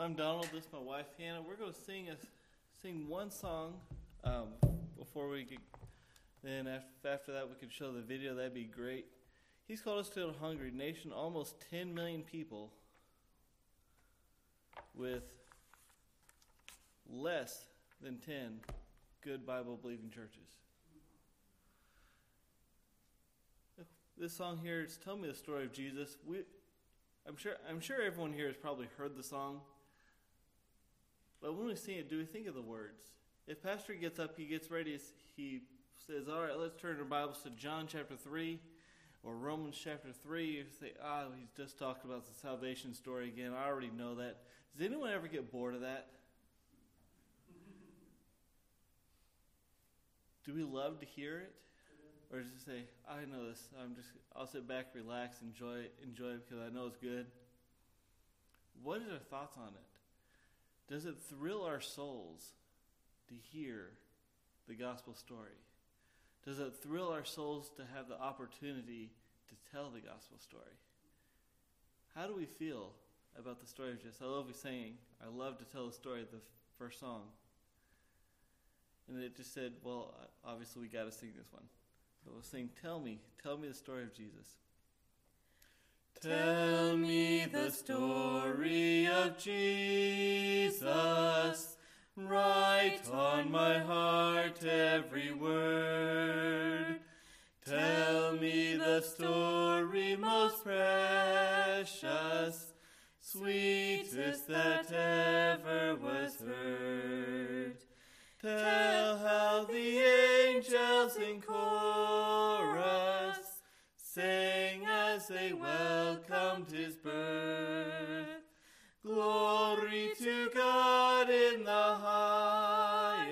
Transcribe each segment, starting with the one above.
I'm Donald. This is my wife Hannah. We're going to sing a, sing one song um, before we get. Then after, that, we can show the video. That'd be great. He's called us to a hungry nation, almost 10 million people, with less than 10 good Bible believing churches. This song here is "Tell Me the Story of Jesus." We, I'm sure, I'm sure everyone here has probably heard the song. But when we sing it, do we think of the words? If Pastor gets up, he gets ready, he says, All right, let's turn our Bibles to John chapter 3 or Romans chapter 3. You say, Ah, oh, he's just talked about the salvation story again. I already know that. Does anyone ever get bored of that? Do we love to hear it? Or just say, I know this. I'm just I'll sit back, relax, enjoy it, enjoy it because I know it's good. What is our thoughts on it? Does it thrill our souls to hear the gospel story? Does it thrill our souls to have the opportunity to tell the gospel story? How do we feel about the story of Jesus? I love saying, I love to tell the story of the first song. And it just said, well, obviously we got to sing this one. So we'll sing, Tell me, tell me the story of Jesus. Tell me the story of Jesus. Write on my heart every word. Tell me the story most precious, sweetest that ever was heard. Tell how the angels in chorus sang they welcomed his birth. Glory to God in the highest,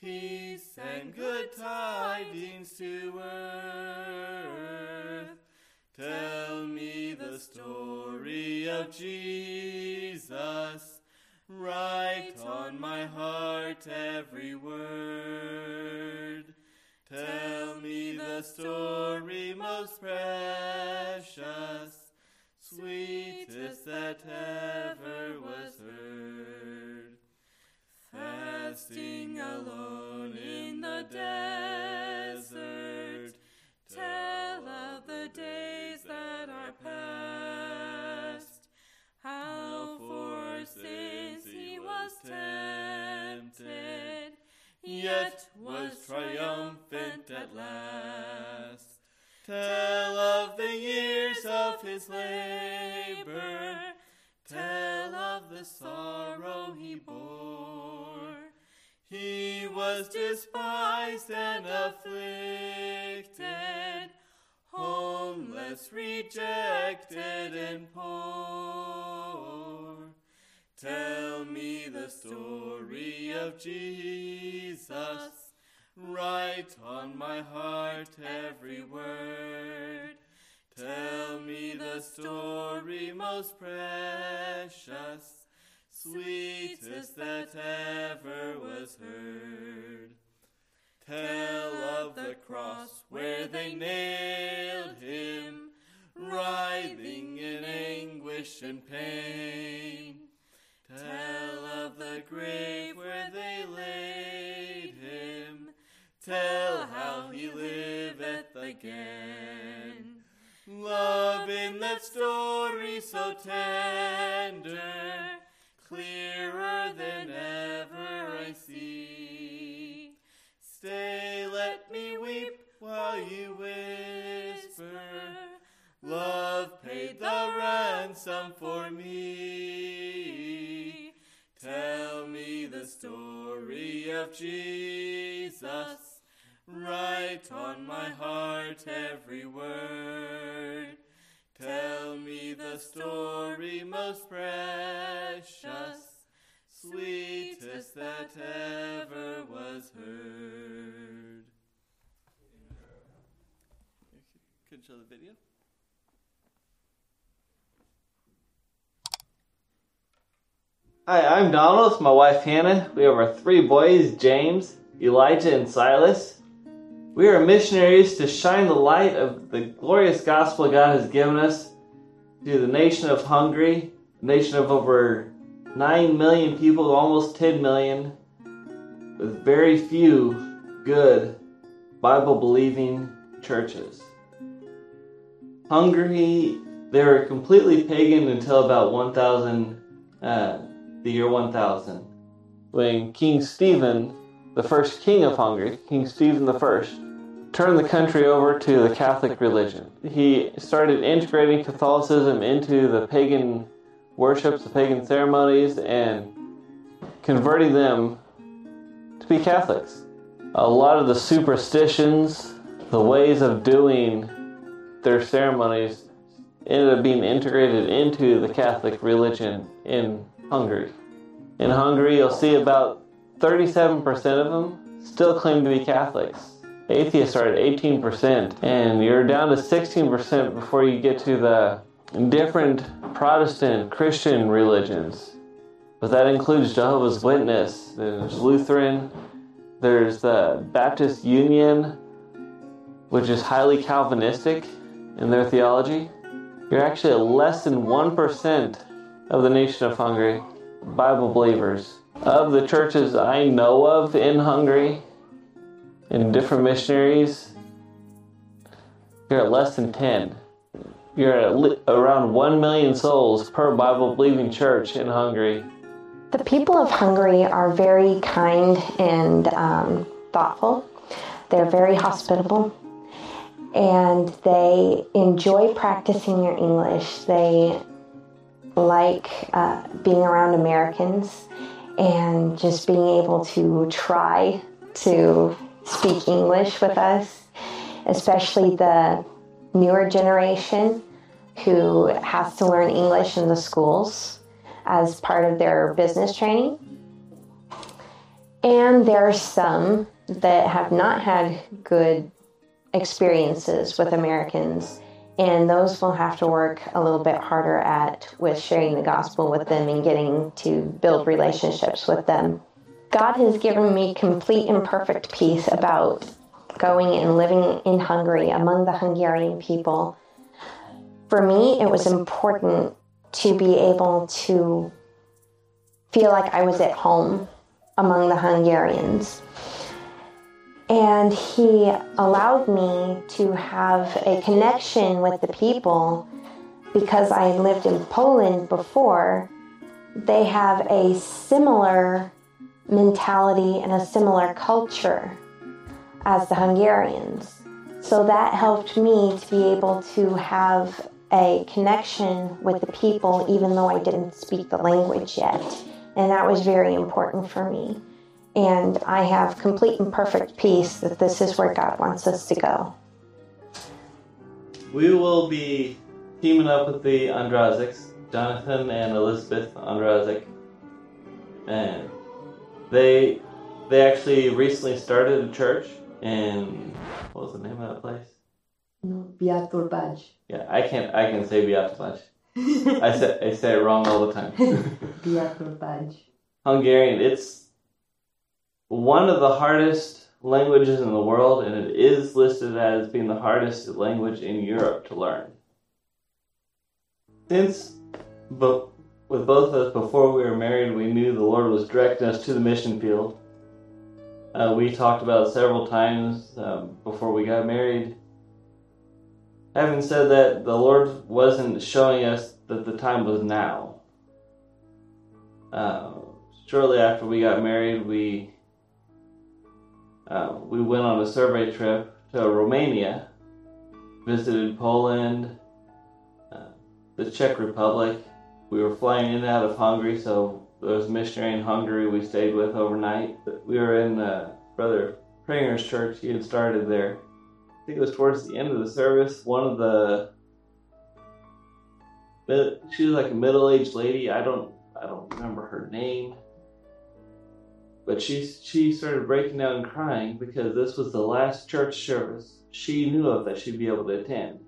peace and good tidings to earth. Tell me the story of Jesus. Write on my heart every word. Tell me the story most precious, sweetest that ever was heard. Fasting alone in the desert, tell of the days that are past, how for sins he was tempted yet was despised and afflicted, homeless, rejected, and poor. Tell me the story of Jesus. Write on my heart every word. Tell me the story most precious, sweetest that ever was heard. Tell of the cross where they nailed him, writhing in anguish and pain. Tell of the grave where they laid him. Tell how he liveth again. Love in that story so tender, clearer than ever I see. Stay, let me weep while you whisper. Love paid the ransom for me. Tell me the story of Jesus. Write on my heart every word. Tell me the story most precious, video. Hi, I'm Donald. It's my wife Hannah. We have our three boys, James, Elijah, and Silas. We are missionaries to shine the light of the glorious gospel God has given us to the nation of Hungary, a nation of over 9 million people, almost 10 million, with very few good Bible believing churches. Hungary, they were completely pagan until about 1000, uh, the year 1000, when King Stephen, the first king of Hungary, King Stephen First, turned the country over to the Catholic religion. He started integrating Catholicism into the pagan worships, the pagan ceremonies, and converting them to be Catholics. A lot of the superstitions, the ways of doing their ceremonies ended up being integrated into the Catholic religion in Hungary. In Hungary, you'll see about 37% of them still claim to be Catholics. Atheists are at 18%, and you're down to 16% before you get to the different Protestant Christian religions. But that includes Jehovah's Witness, there's Lutheran, there's the Baptist Union, which is highly Calvinistic, in their theology, you're actually less than 1% of the nation of Hungary Bible believers. Of the churches I know of in Hungary, in different missionaries, you're at less than 10. You're at around 1 million souls per Bible believing church in Hungary. The people of Hungary are very kind and um, thoughtful. They're very hospitable and they enjoy practicing their English. They like uh, being around Americans and just being able to try to speak English with us, especially the newer generation who has to learn English in the schools as part of their business training. And there are some that have not had good experiences with Americans, and those will have to work a little bit harder at with sharing the gospel with them and getting to build relationships with them. God has given me complete and perfect peace about going and living in Hungary among the Hungarian people. For me, it was important to be able to feel like I was at home among the Hungarians and he allowed me to have a connection with the people because I lived in Poland before. They have a similar mentality and a similar culture as the Hungarians. So that helped me to be able to have a connection with the people, even though I didn't speak the language yet. And that was very important for me. And I have complete and perfect peace that this is where God wants us to go. We will be teaming up with the Andrazics, Jonathan and Elizabeth Andrazik. And they they actually recently started a church in what was the name of that place? No, Biatorbágy. Yeah, I can't I can say Biatorbágy. I say I say it wrong all the time. Biatorbágy. Hungarian. It's one of the hardest languages in the world, and it is listed as being the hardest language in Europe to learn. Since but with both of us before we were married, we knew the Lord was directing us to the mission field. Uh, we talked about it several times um, before we got married. Having said that, the Lord wasn't showing us that the time was now. Uh, shortly after we got married, we uh, we went on a survey trip to Romania, visited Poland, uh, the Czech Republic. We were flying in and out of Hungary, so there was a missionary in Hungary we stayed with overnight. We were in uh, Brother Pringer's church. He had started there. I think it was towards the end of the service. One of the she was like a middle-aged lady. I don't I don't remember her name. But she she started breaking down and crying because this was the last church service she knew of that she'd be able to attend.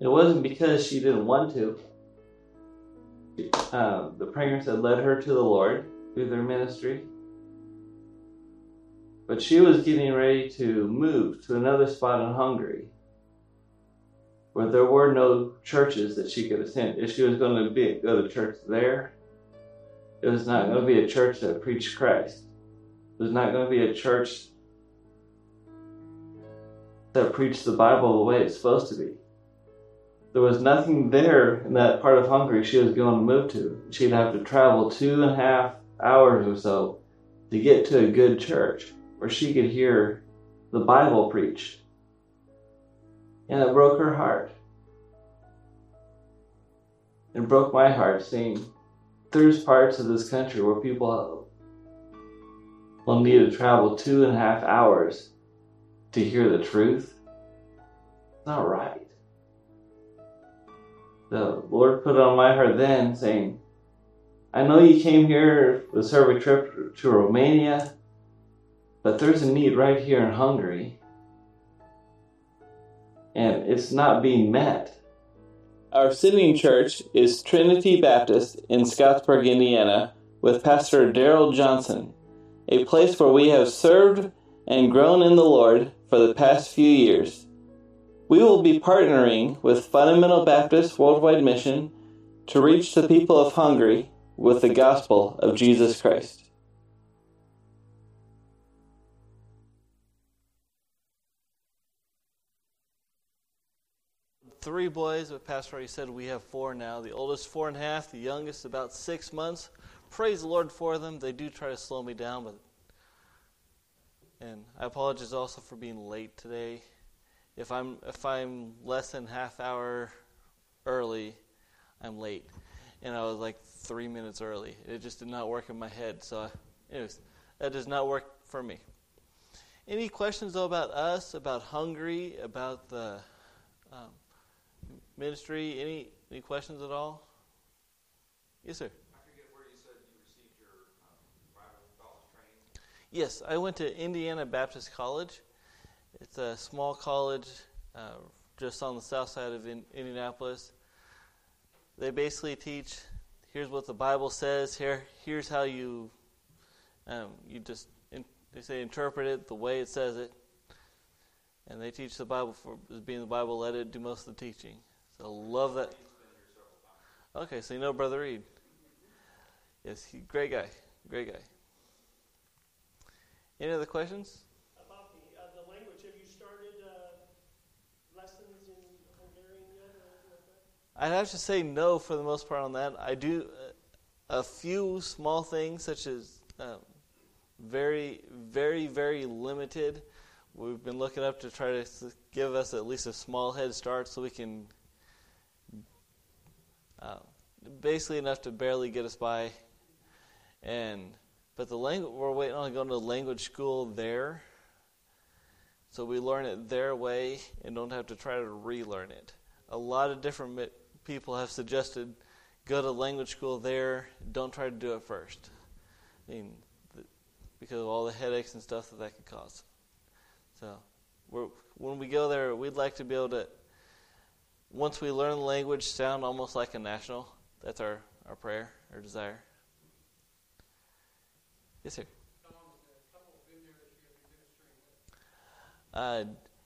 It wasn't because she didn't want to. Uh, the Pringers had led her to the Lord through their ministry. But she was getting ready to move to another spot in Hungary. where there were no churches that she could attend. If she was going to be go to church there, it was not going to be a church that preached Christ. It was not going to be a church that preached the Bible the way it's supposed to be. There was nothing there in that part of Hungary she was going to move to. She'd have to travel two and a half hours or so to get to a good church where she could hear the Bible preached. And it broke her heart. It broke my heart seeing there's parts of this country where people will need to travel two and a half hours to hear the truth. It's not right. The Lord put it on my heart then, saying, I know you came here to serve a trip to Romania, but there's a need right here in Hungary, and it's not being met. Our sitting church is Trinity Baptist in Scottsburg, Indiana, with Pastor Daryl Johnson, a place where we have served and grown in the Lord for the past few years. We will be partnering with Fundamental Baptist Worldwide Mission to reach the people of Hungary with the gospel of Jesus Christ. Three boys, but Pastor already said we have four now. The oldest, four and a half, the youngest, about six months. Praise the Lord for them. They do try to slow me down, but. And I apologize also for being late today. If I'm if I'm less than half hour early, I'm late, and I was like three minutes early. It just did not work in my head. So, anyways, that does not work for me. Any questions though about us, about Hungary, about the um, ministry? Any any questions at all? Yes, sir. I forget where you said you received your um Bible college training. Yes, I went to Indiana Baptist College. It's a small college uh, just on the south side of in- Indianapolis. They basically teach here's what the Bible says. Here, here's how you um, you just in, they say interpret it the way it says it, and they teach the Bible for being the Bible. Let it do most of the teaching. So love that. Okay, so you know Brother Reed. Yes, he, great guy, great guy. Any other questions? About the, uh, the language, have you started uh, lessons in Hungarian yet? Like? I'd have to say no for the most part on that. I do uh, a few small things, such as um, very, very, very limited. We've been looking up to try to give us at least a small head start so we can, uh, basically enough to barely get us by. And but the language we're waiting on going to language school there, so we learn it their way and don't have to try to relearn it. A lot of different people have suggested go to language school there. Don't try to do it first. I mean, because of all the headaches and stuff that that could cause. So, when we go there, we'd like to be able to, once we learn the language, sound almost like a national. That's our, our prayer, our desire. Yes, sir. Uh,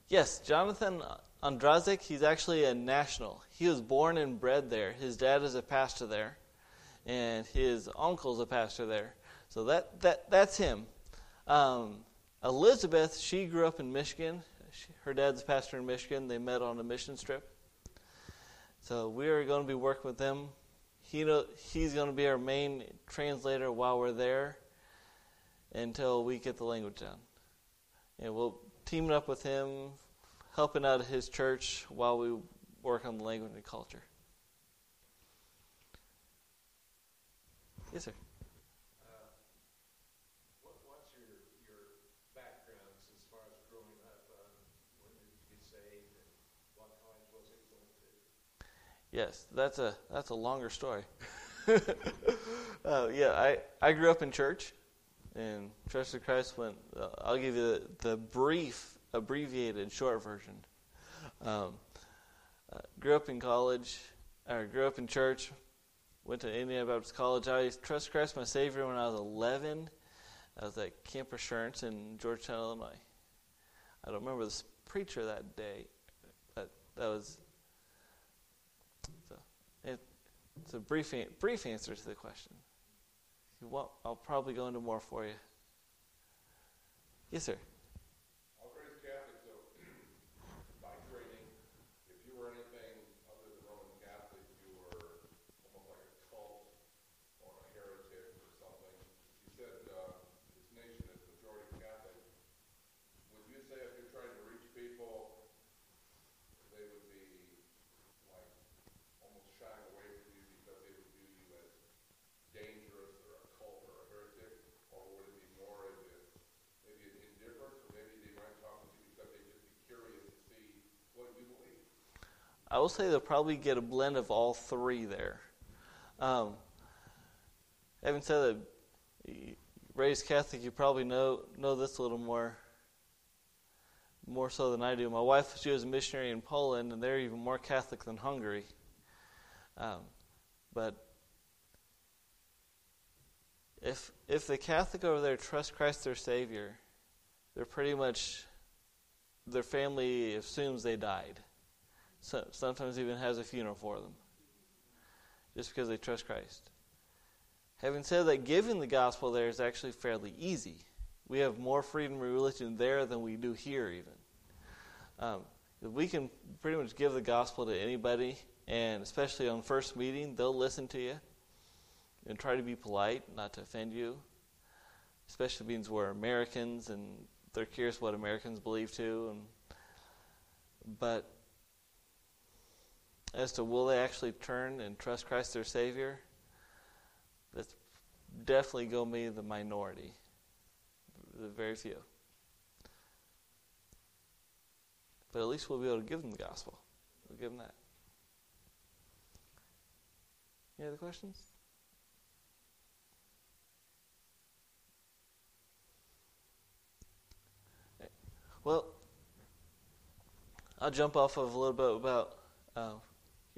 yes, Jonathan Andrazik, he's actually a national. He was born and bred there. His dad is a pastor there, and his uncle's a pastor there. So that, that that's him. Um, Elizabeth, she grew up in Michigan. She, her dad's a pastor in Michigan. They met on a mission trip. So we are going to be working with them. He he's going to be our main translator while we're there until we get the language down. And we'll team up with him, helping out his church while we work on the language and culture. Yes, sir. Uh, what, what's your, your backgrounds as far as growing up? Uh, when did you get saved, and what college was it going to? Yes, that's a that's a longer story. uh, yeah, I I grew up in church, and Church of Christ went. Uh, I'll give you the, the brief, abbreviated, short version. Um, uh, grew up in college, or grew up in church. Went to Indiana Baptist College. I trusted Christ my Savior when I was 11. I was at Camp Assurance in Georgetown, Illinois. I don't remember the preacher that day, but that was It's a brief, brief answer to the question. I'll probably go into more for you. Yes, sir. I will say they'll probably get a blend of all three there. Um, having said that, raised Catholic, you probably know know this a little more more so than I do. My wife, she was a missionary in Poland, and they're even more Catholic than Hungary. Um, but if if the Catholic over there trusts Christ their Savior, they're pretty much their family assumes they died so, sometimes even has a funeral for them just because they trust Christ. Having said that, giving the gospel there is actually fairly easy. We have more freedom of religion there than we do here, even. Um, we can pretty much give the gospel to anybody, and especially on first meeting, they'll listen to you and try to be polite, not to offend you. Especially means we're Americans and they're curious what Americans believe too. And but as to will they actually turn and trust Christ their Savior, that's definitely going to be the minority, the very few. But at least we'll be able to give them the gospel. We'll give them that. Any other questions? Well, I'll jump off of a little bit about uh,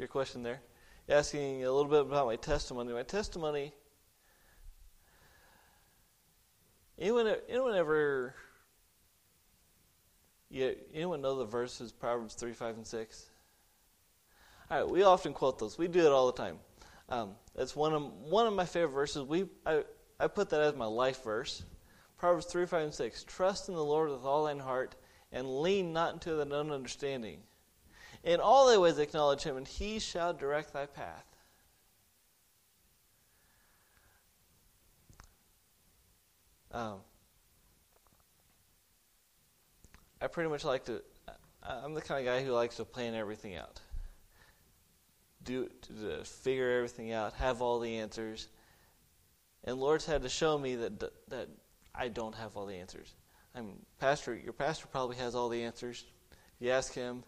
your question there, asking a little bit about my testimony. My testimony. Anyone, anyone ever? Yeah, anyone know the verses Proverbs three, five, and six? All right, we often quote those. We do it all the time. Um, that's one of one of my favorite verses. We I I put that as my life verse. Proverbs three, five, and six. Trust in the Lord with all thine heart, and lean not into thine own understanding. In all thy ways acknowledge him, and he shall direct thy path. Um, I pretty much like to. I'm the kind of guy who likes to plan everything out, do to figure everything out, have all the answers. And Lord's had to show me that that I don't have all the answers. I'm pastor. Your pastor probably has all the answers. You ask him,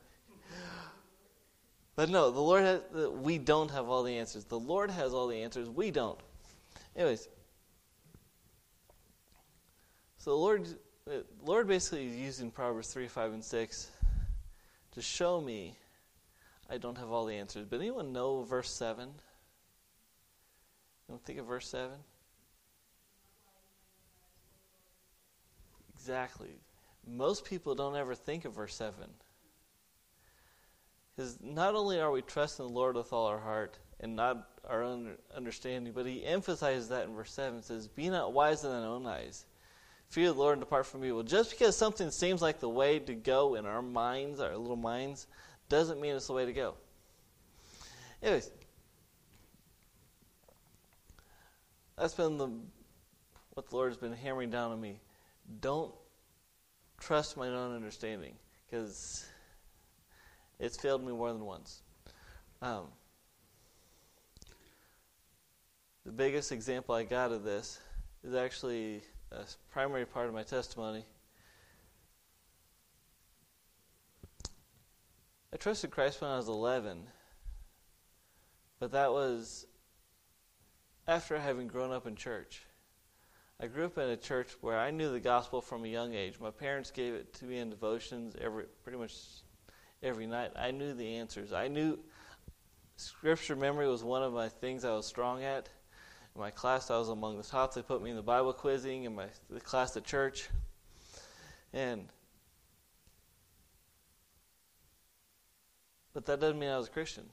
but no, the Lord has, we don't have all the answers. The Lord has all the answers. We don't. Anyways, so the Lord, the Lord basically is using Proverbs 3, 5, and 6 to show me I don't have all the answers. But anyone know verse 7? Don't think of verse 7? Exactly. Most people don't ever think of verse 7. Because not only are we trusting the Lord with all our heart and not our own understanding, but he emphasizes that in verse 7. It says, Be not wise in thine own eyes. Fear the Lord and depart from evil. Just because something seems like the way to go in our minds, our little minds, doesn't mean it's the way to go. Anyways, that's been the what the Lord has been hammering down on me. Don't trust my own understanding because it's failed me more than once. Um, the biggest example I got of this is actually a primary part of my testimony. I trusted Christ when I was 11, but that was after having grown up in church. I grew up in a church where I knew the gospel from a young age. My parents gave it to me in devotions every pretty much every night. I knew the answers. I knew scripture memory was one of my things I was strong at. In my class, I was among the top. They put me in the Bible quizzing in my the class at church, and but that doesn't mean I was a Christian.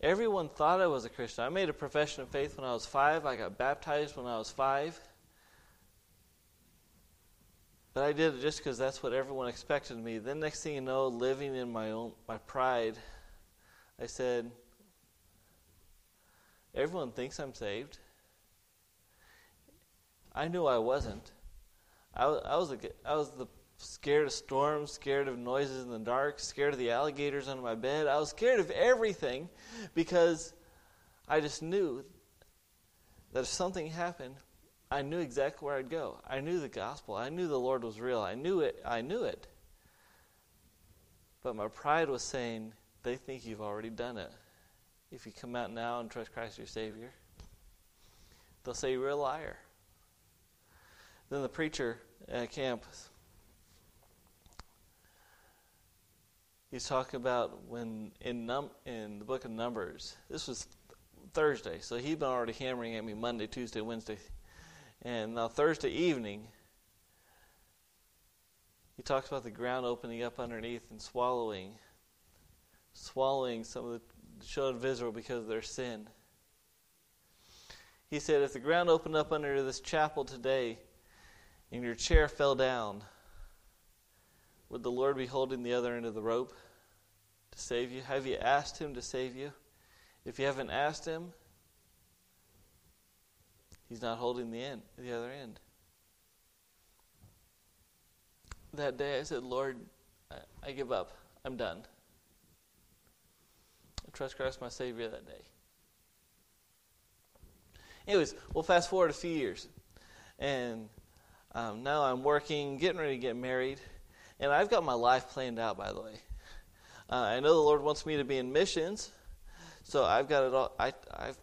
Everyone thought I was a Christian. I made a profession of faith when I was five. I got baptized when I was five. But I did it just because that's what everyone expected of me. Then, next thing you know, living in my own my pride, I said, "Everyone thinks I'm saved." I knew I wasn't. I, I was a, I was the scared of storms, scared of noises in the dark, scared of the alligators under my bed. I was scared of everything because I just knew that if something happened, I knew exactly where I'd go. I knew the gospel. I knew the Lord was real. I knew it. I knew it. But my pride was saying, they think you've already done it. If you come out now and trust Christ your Savior, they'll say you're a liar. Then the preacher at camp he's talking about when in num in the book of Numbers. This was Thursday, so he'd been already hammering at me Monday, Tuesday, Wednesday, and now Thursday evening. He talks about the ground opening up underneath and swallowing, swallowing some of the children of Israel because of their sin. He said, if the ground opened up under this chapel today and your chair fell down, would the Lord be holding the other end of the rope to save you? Have you asked Him to save you? If you haven't asked Him, He's not holding the end, the other end. That day I said, Lord, I, I give up. I'm done. I trust Christ my Savior that day. Anyways, we'll fast forward a few years. And um, now I'm working, getting ready to get married. And I've got my life planned out, by the way. Uh, I know the Lord wants me to be in missions, so I've got it all. I, I've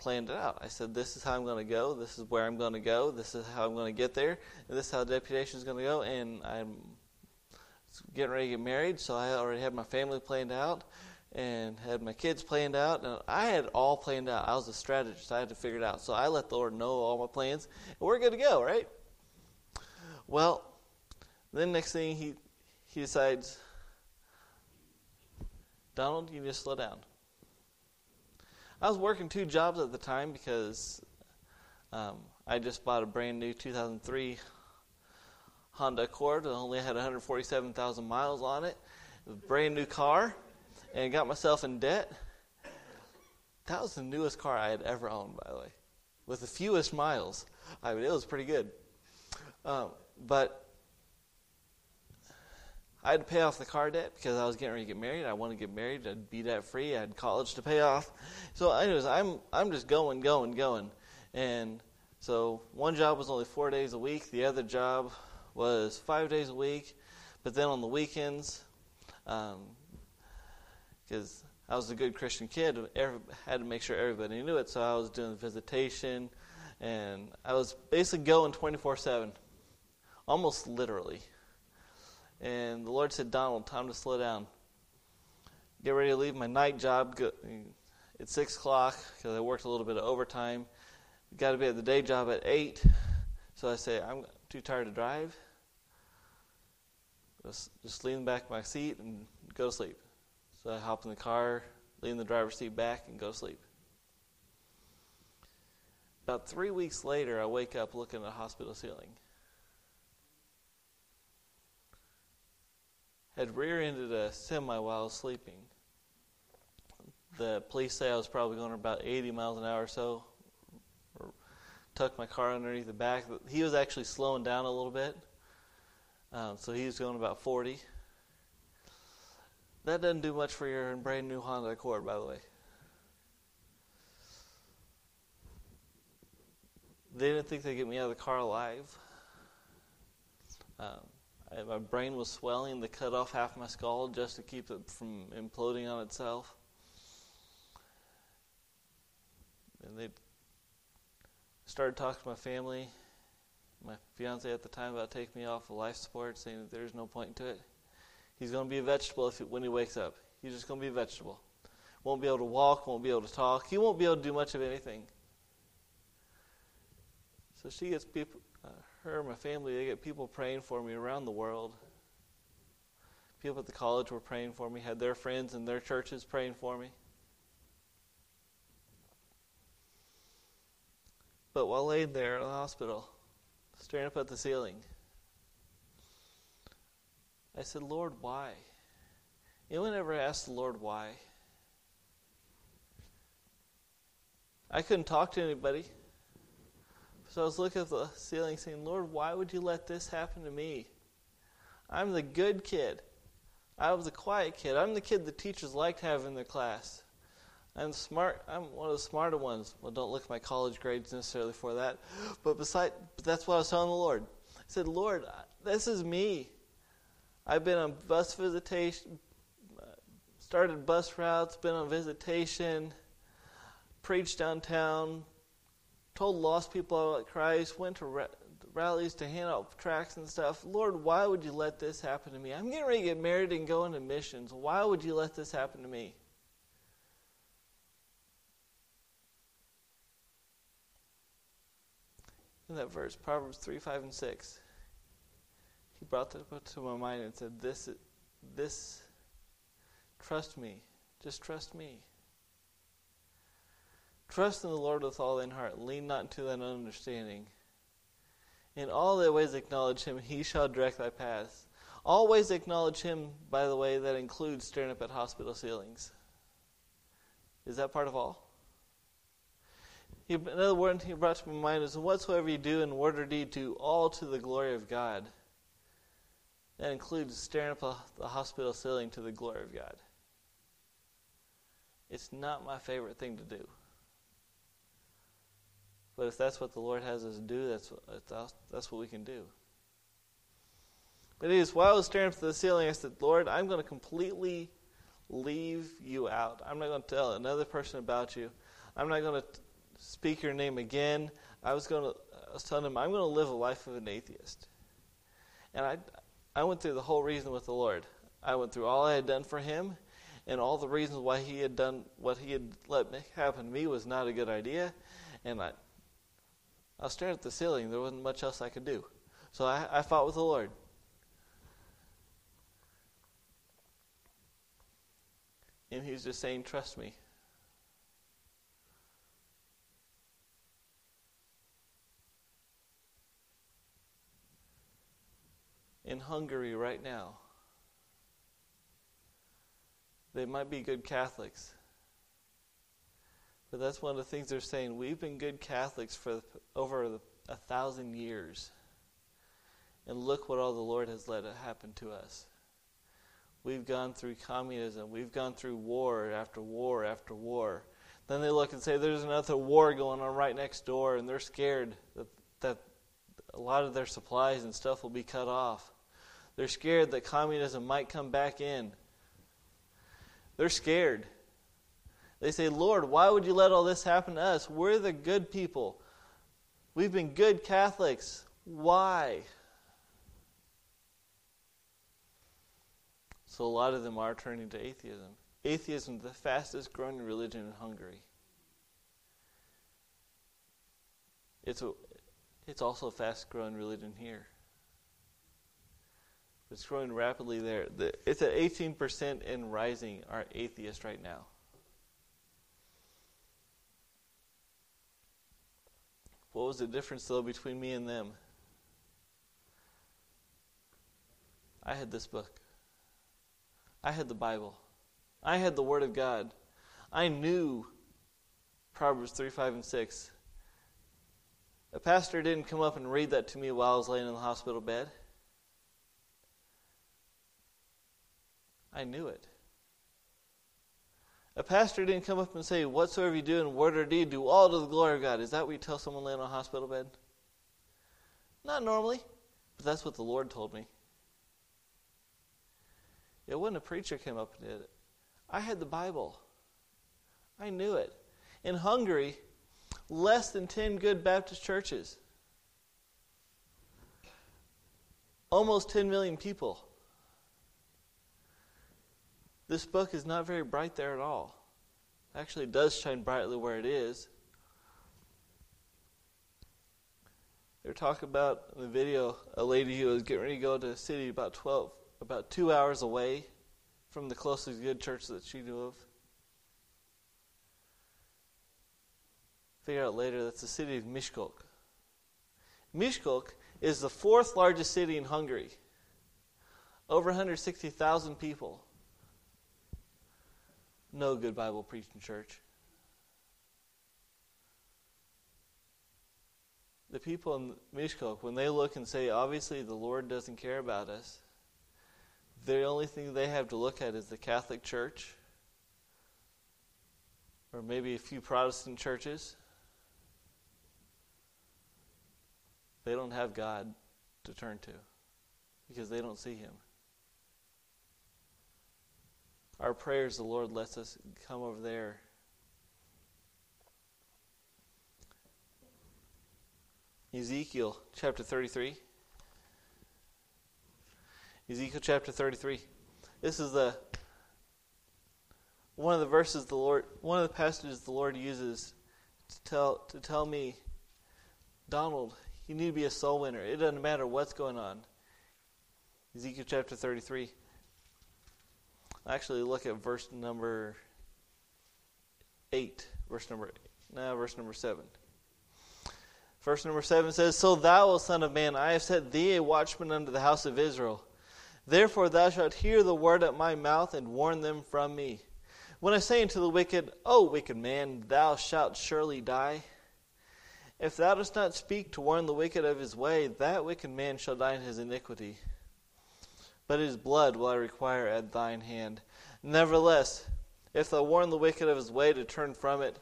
planned it out. I said, "This is how I'm going to go. This is where I'm going to go. This is how I'm going to get there. This is how the deputation is going to go." And I'm getting ready to get married, so I already had my family planned out and had my kids planned out, and I had all planned out. I was a strategist. I had to figure it out. So I let the Lord know all my plans, and we're good to go, right? Well, then next thing he he decides Donald, you just slow down. I was working two jobs at the time because um, I just bought a brand new 2003 Honda Accord. It only had 147,000 miles on it. it brand new car, and got myself in debt. That was the newest car I had ever owned, by the way, with the fewest miles. I mean, it was pretty good. Um, but I had to pay off the car debt because I was getting ready to get married. I wanted to get married. I'd be debt free. I had college to pay off. So, anyways, I'm I'm just going, going, going, and so one job was only four days a week. The other job was five days a week, but then on the weekends, because um, I was a good Christian kid, every, had to make sure everybody knew it. So I was doing visitation, and I was basically going 24/7, almost literally. And the Lord said, Donald, time to slow down. Get ready to leave my night job at 6 o'clock because I worked a little bit of overtime. Got to be at the day job at 8. So I say, I'm too tired to drive. Just, just lean back my seat and go to sleep. So I hop in the car, lean the driver's seat back, and go to sleep. About three weeks later, I wake up looking at a hospital ceiling. Had rear-ended a semi while sleeping. The police say I was probably going about 80 miles an hour or so. Tucked my car underneath the back. He was actually slowing down a little bit, um, so he was going about 40. That doesn't do much for your brand new Honda Accord, by the way. They didn't think they'd get me out of the car alive. Um, I, my brain was swelling. They cut off half my skull just to keep it from imploding on itself. And they started talking to my family, my fiance at the time, about taking me off of life support, saying that there's no point to it. He's going to be a vegetable if when he wakes up. He's just going to be a vegetable. Won't be able to walk, won't be able to talk. He won't be able to do much of anything. So she gets people, uh, her and my family, they get people praying for me around the world. People at the college were praying for me, had their friends and their churches praying for me. But while laid there in the hospital, staring up at the ceiling, I said, Lord, why? Anyone ever asked the Lord why? I couldn't talk to anybody. So I was looking at the ceiling saying, Lord, why would you let this happen to me? I'm the good kid. I was the quiet kid. I'm the kid the teachers liked having in their class. I'm smart. I'm one of the smarter ones. Well, don't look at my college grades necessarily for that. But beside, but that's what I was telling the Lord. I said, Lord, this is me. I've been on bus visitation, started bus routes, been on visitation, preached downtown, told lost people about Christ, went to rallies to hand out tracts and stuff. Lord, why would you let this happen to me? I'm getting ready to get married and go into missions. Why would you let this happen to me? In that verse, Proverbs 3, 5, and 6, he brought that up to my mind and said, This, this, trust me. Just trust me. Trust in the Lord with all thine heart. Lean not into thine understanding. In all thy ways acknowledge him, he shall direct thy paths. Always acknowledge him, by the way, that includes staring up at hospital ceilings. Is that part of all? He, another word he brought to my mind is whatsoever you do in word or deed, do all to the glory of God. That includes staring up at the hospital ceiling to the glory of God. It's not my favorite thing to do. But if that's what the Lord has us do, that's what, that's what we can do. But anyways, while I was staring up to the ceiling, I said, Lord, I'm going to completely leave you out. I'm not going to tell another person about you. I'm not going to speak your name again. I was going to, I was telling him, I'm going to live a life of an atheist. And I, I went through the whole reason with the Lord. I went through all I had done for him, and all the reasons why he had done what he had let happen to me was not a good idea. And I, I was staring at the ceiling. There wasn't much else I could do. So I, I fought with the Lord. And he's just saying, Trust me. In Hungary right now, they might be good Catholics. But that's one of the things they're saying. We've been good Catholics for over a thousand years. And look what all the Lord has let happen to us. We've gone through communism. We've gone through war after war after war. Then they look and say there's another war going on right next door, and they're scared that, that a lot of their supplies and stuff will be cut off. They're scared that communism might come back in. They're scared. They say, Lord, why would you let all this happen to us? We're the good people. We've been good Catholics. Why? So a lot of them are turning to atheism. Atheism is the fastest growing religion in Hungary. It's, a, it's also a fast growing religion here. It's growing rapidly there. The, it's at 18% and rising are atheists right now. What was the difference, though, between me and them? I had this book. I had the Bible. I had the Word of God. I knew Proverbs 3, 5, and 6. A pastor didn't come up and read that to me while I was laying in the hospital bed. I knew it. A pastor didn't come up and say, Whatsoever you do in word or deed, do all to the glory of God. Is that what you tell someone laying on a hospital bed? Not normally, but that's what the Lord told me. It wasn't a preacher came up and did it. I had the Bible. I knew it. In Hungary, less than 10 good Baptist churches. Almost 10 million people. This book is not very bright there at all. Actually, does shine brightly where it is. They're talking about in the video a lady who was getting ready to go to a city about 12, about two hours away from the closest good church that she knew of. figure out later that's the city of Miskolc. Miskolc is the fourth largest city in Hungary. Over 160,000 people. No good Bible preaching church. The people in Miskolc, when they look and say, obviously the Lord doesn't care about us, the only thing they have to look at is the Catholic Church or maybe a few Protestant churches. They don't have God to turn to because they don't see Him. Our prayers, the Lord lets us come over there. Ezekiel chapter 33. Ezekiel chapter 33. This is the one of the verses the Lord one of the passages the Lord uses to tell to tell me Donald, you need to be a soul winner. It doesn't matter what's going on. Ezekiel chapter 33. Actually look at verse number 8, verse number now verse number 7. Verse number 7 says, So thou, O Son of Man, I have set thee a watchman unto the house of Israel. Therefore thou shalt hear the word at my mouth and warn them from me. When I say unto the wicked, O wicked man, thou shalt surely die. If thou dost not speak to warn the wicked of his way, that wicked man shall die in his iniquity. But his blood will I require at thine hand. Nevertheless, if thou warn the wicked of his way to turn from it,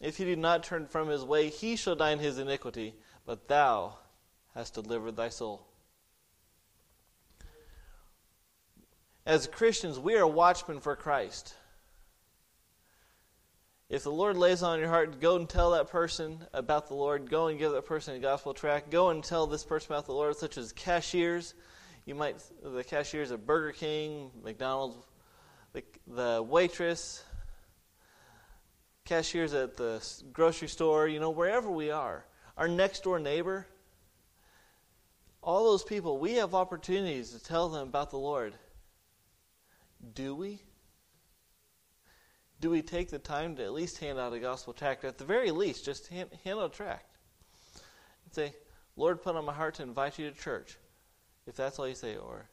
if he do not turn from his way, he shall die in his iniquity, but thou hast delivered thy soul. As Christians, we are watchmen for Christ. If the Lord lays on your heart, go and tell that person about the Lord. Go and give that person a gospel tract. Go and tell this person about the Lord, such as cashiers. You might, the cashiers at Burger King, McDonald's, the, the waitress, cashiers at the grocery store, you know, wherever we are, our next door neighbor, all those people, we have opportunities to tell them about the Lord. Do we? Do we take the time to at least hand out a gospel tract? At the very least, just hand, hand out a tract. And say, Lord, put on my heart to invite you to church. If that's all you say, or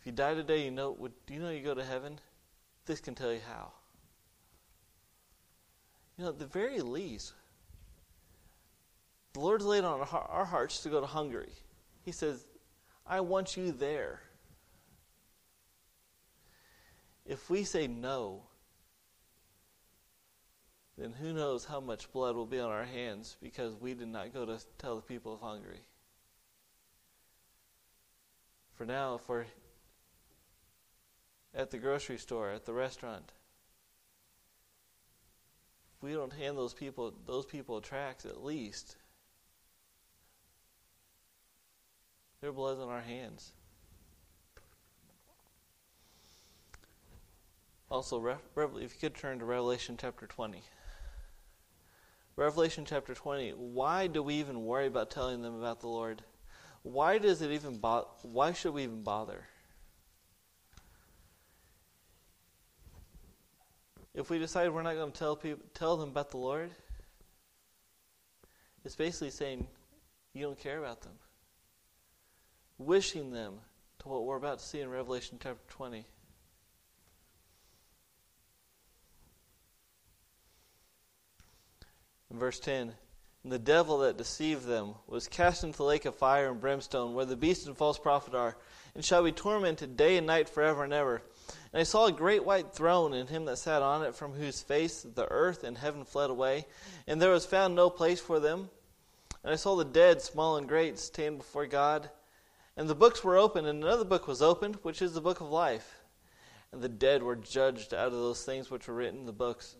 if you die today, you know, would, do you know you go to heaven? This can tell you how. You know, at the very least, the Lord's laid on our hearts to go to Hungary. He says, I want you there. If we say no, then who knows how much blood will be on our hands because we did not go to tell the people of Hungary. For now, we're at the grocery store, at the restaurant, if we don't hand those people those people tracts at least, their blood's on our hands. Also, if you could turn to Revelation chapter 20. Revelation chapter 20. Why do we even worry about telling them about the Lord? Why does it even bo- why should we even bother? If we decide we're not going to tell people tell them about the Lord, it's basically saying you don't care about them. Wishing them to what we're about to see in Revelation chapter 20. In verse 10, and the devil that deceived them was cast into the lake of fire and brimstone, where the beast and false prophet are, and shall be tormented day and night forever and ever. And I saw a great white throne, and him that sat on it, from whose face the earth and heaven fled away, and there was found no place for them. And I saw the dead, small and great, stand before God. And the books were opened, and another book was opened, which is the book of life. And the dead were judged out of those things which were written in the books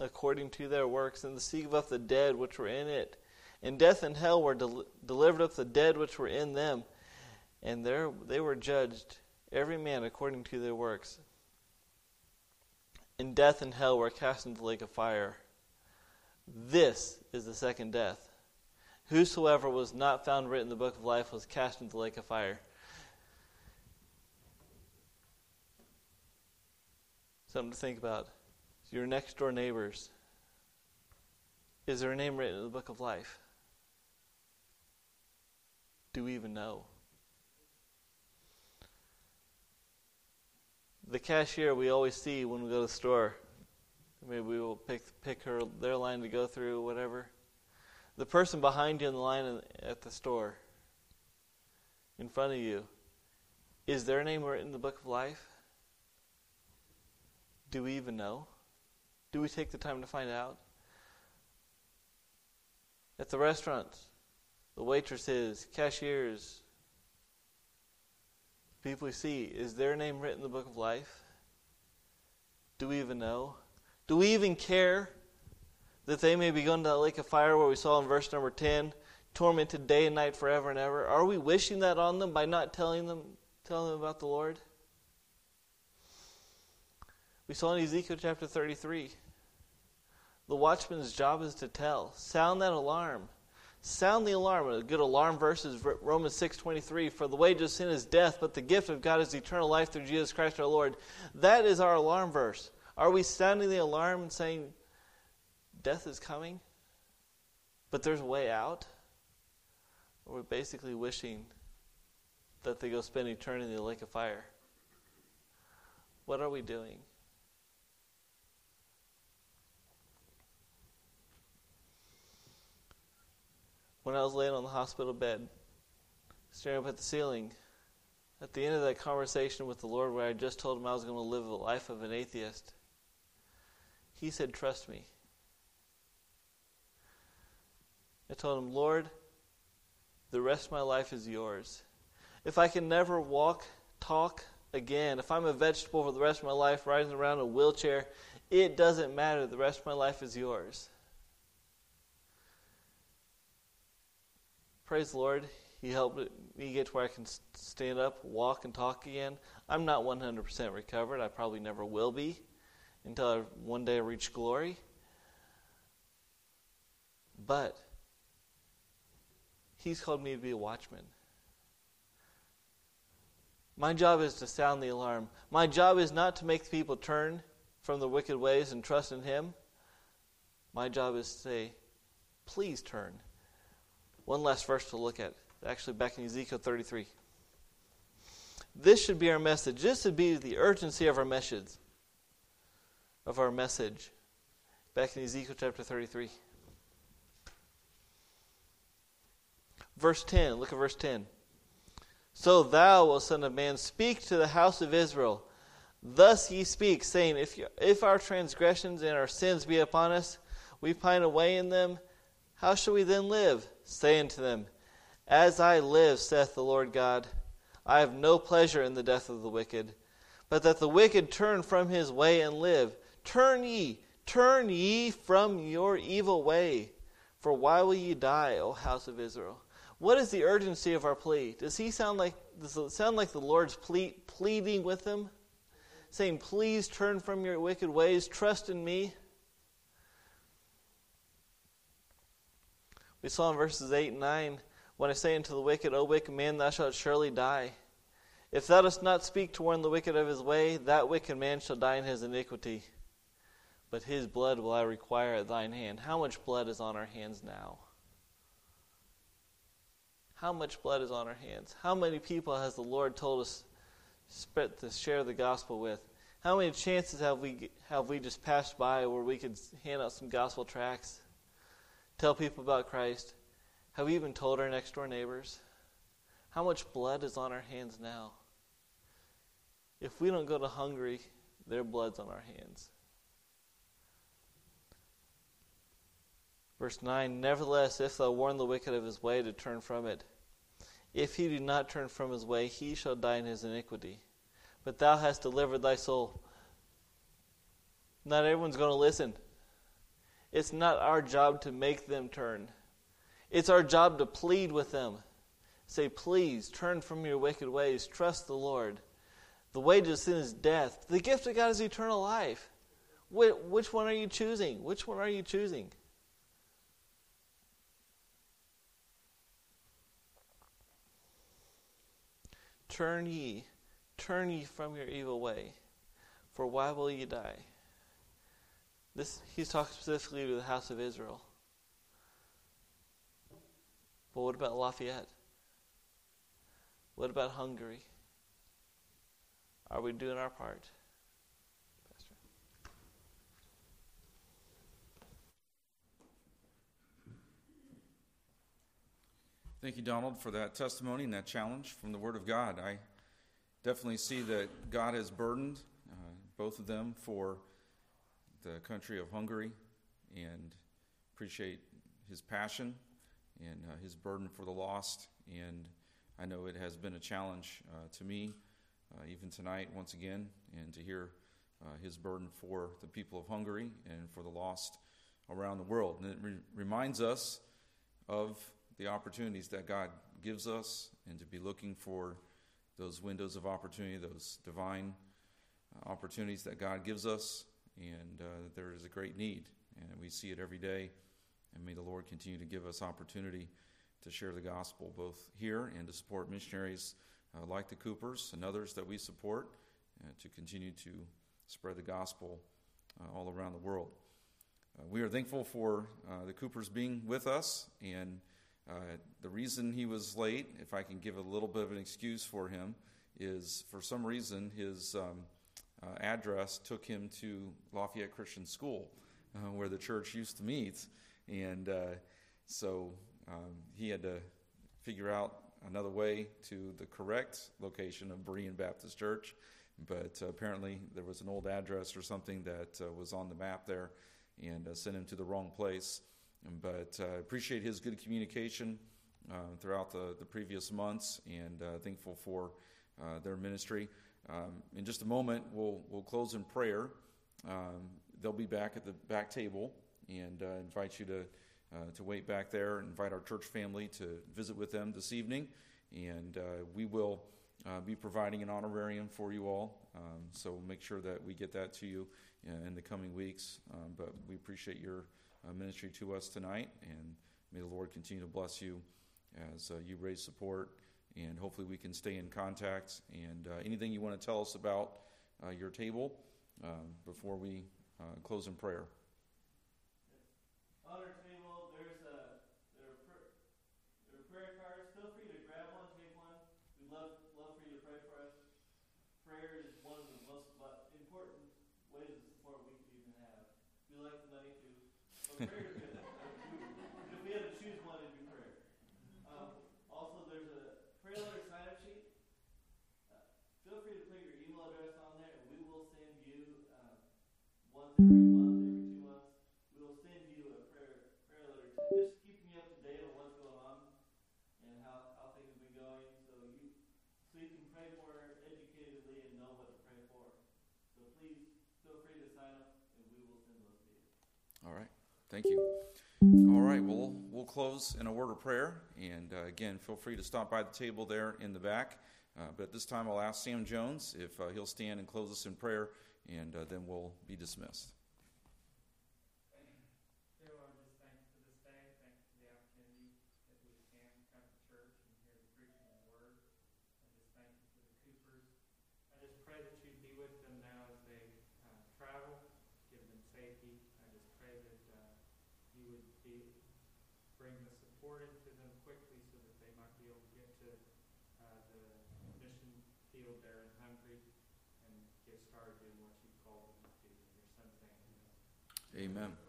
according to their works, and the sea gave up the dead which were in it. And death and hell were del- delivered up the dead which were in them, and there they were judged, every man according to their works. And death and hell were cast into the lake of fire. This is the second death. Whosoever was not found written in the book of life was cast into the lake of fire. Something to think about your next door neighbors. Is there a name written in the book of life? Do we even know? The cashier we always see when we go to the store. Maybe we will pick pick her their line to go through, whatever. The person behind you in the line at the store, in front of you, is their name written in the book of life? Do we even know? Do we take the time to find out? At the restaurants, the waitresses, cashiers, people we see, is their name written in the book of life? Do we even know? Do we even care that they may be going to that lake of fire where we saw in verse number 10, tormented day and night forever and ever? Are we wishing that on them by not telling them, telling them about the Lord? We saw in Ezekiel chapter 33. The watchman's job is to tell. Sound that alarm. Sound the alarm. A good alarm verse is Romans 6:23, "For the wages of sin is death, but the gift of God is eternal life through Jesus Christ our Lord." That is our alarm verse. Are we sounding the alarm and saying death is coming, but there's a way out? Or we're basically wishing that they go spend eternity in the lake of fire. What are we doing? When I was laying on the hospital bed, staring up at the ceiling, at the end of that conversation with the Lord where I just told him I was going to live the life of an atheist, he said, Trust me. I told him, Lord, the rest of my life is yours. If I can never walk, talk again, if I'm a vegetable for the rest of my life, riding around in a wheelchair, it doesn't matter. The rest of my life is yours. Praise the Lord, He helped me get to where I can stand up, walk, and talk again. I'm not 100% recovered. I probably never will be until I, one day I reach glory. But He's called me to be a watchman. My job is to sound the alarm. My job is not to make people turn from the wicked ways and trust in Him. My job is to say, please turn one last verse to look at, actually back in Ezekiel 33. This should be our message. This should be the urgency of our message. Of our message. Back in Ezekiel chapter 33. Verse 10. Look at verse 10. So thou, O Son of Man, speak to the house of Israel. Thus ye speak, saying, If, if our transgressions and our sins be upon us, we pine away in them, how shall we then live? Say unto them, As I live, saith the Lord God, I have no pleasure in the death of the wicked, but that the wicked turn from his way and live. Turn ye, turn ye from your evil way. For why will ye die, O house of Israel? What is the urgency of our plea? Does he sound like does it sound like the Lord's ple- pleading with them? Saying, Please turn from your wicked ways, trust in me. We saw in verses 8 and 9 when I say unto the wicked, O wicked man, thou shalt surely die. If thou dost not speak to warn the wicked of his way, that wicked man shall die in his iniquity. But his blood will I require at thine hand. How much blood is on our hands now? How much blood is on our hands? How many people has the Lord told us to share the gospel with? How many chances have we have we just passed by where we could hand out some gospel tracts? Tell people about Christ? Have we even told our next door neighbors? How much blood is on our hands now? If we don't go to Hungary, their blood's on our hands. Verse 9 Nevertheless, if thou warn the wicked of his way to turn from it, if he do not turn from his way, he shall die in his iniquity. But thou hast delivered thy soul. Not everyone's going to listen. It's not our job to make them turn. It's our job to plead with them. Say, please turn from your wicked ways. Trust the Lord. The wages of sin is death. The gift of God is eternal life. Which one are you choosing? Which one are you choosing? Turn ye, turn ye from your evil way, for why will ye die? This he's talking specifically to the house of Israel. But what about Lafayette? What about Hungary? Are we doing our part? Pastor. Thank you, Donald, for that testimony and that challenge from the Word of God. I definitely see that God has burdened uh, both of them for the country of Hungary and appreciate his passion and uh, his burden for the lost. And I know it has been a challenge uh, to me, uh, even tonight, once again, and to hear uh, his burden for the people of Hungary and for the lost around the world. And it re- reminds us of the opportunities that God gives us and to be looking for those windows of opportunity, those divine uh, opportunities that God gives us. And uh, there is a great need, and we see it every day. And may the Lord continue to give us opportunity to share the gospel both here and to support missionaries uh, like the Coopers and others that we support uh, to continue to spread the gospel uh, all around the world. Uh, we are thankful for uh, the Coopers being with us, and the reason he was late, if I can give a little bit of an excuse for him, is for some reason his um, address took him to Lafayette Christian School, where the church used to meet. And so um, he had to figure out another way to the correct location of Berean Baptist Church. But uh, apparently, there was an old address or something that uh, was on the map there and uh, sent him to the wrong place. But I appreciate his good communication throughout the, the previous months and thankful for their ministry. Um, in just a moment, we'll, we'll close in prayer. Um, they'll be back at the back table and invite you to uh, to wait back there and invite our church family to visit with them this evening. And uh, we will uh, be providing an honorarium for you all. Um, so we'll make sure that we get that to you in the coming weeks. Um, but we appreciate your ministry to us tonight. And may the Lord continue to bless you as you raise support. And hopefully we can stay in contact. And uh, anything you want to tell us about uh, your table um, before we uh, close in prayer. Prayer Thank you. All right, well, we'll close in a word of prayer. And uh, again, feel free to stop by the table there in the back. Uh, but at this time, I'll ask Sam Jones if uh, he'll stand and close us in prayer, and uh, then we'll be dismissed. Amen.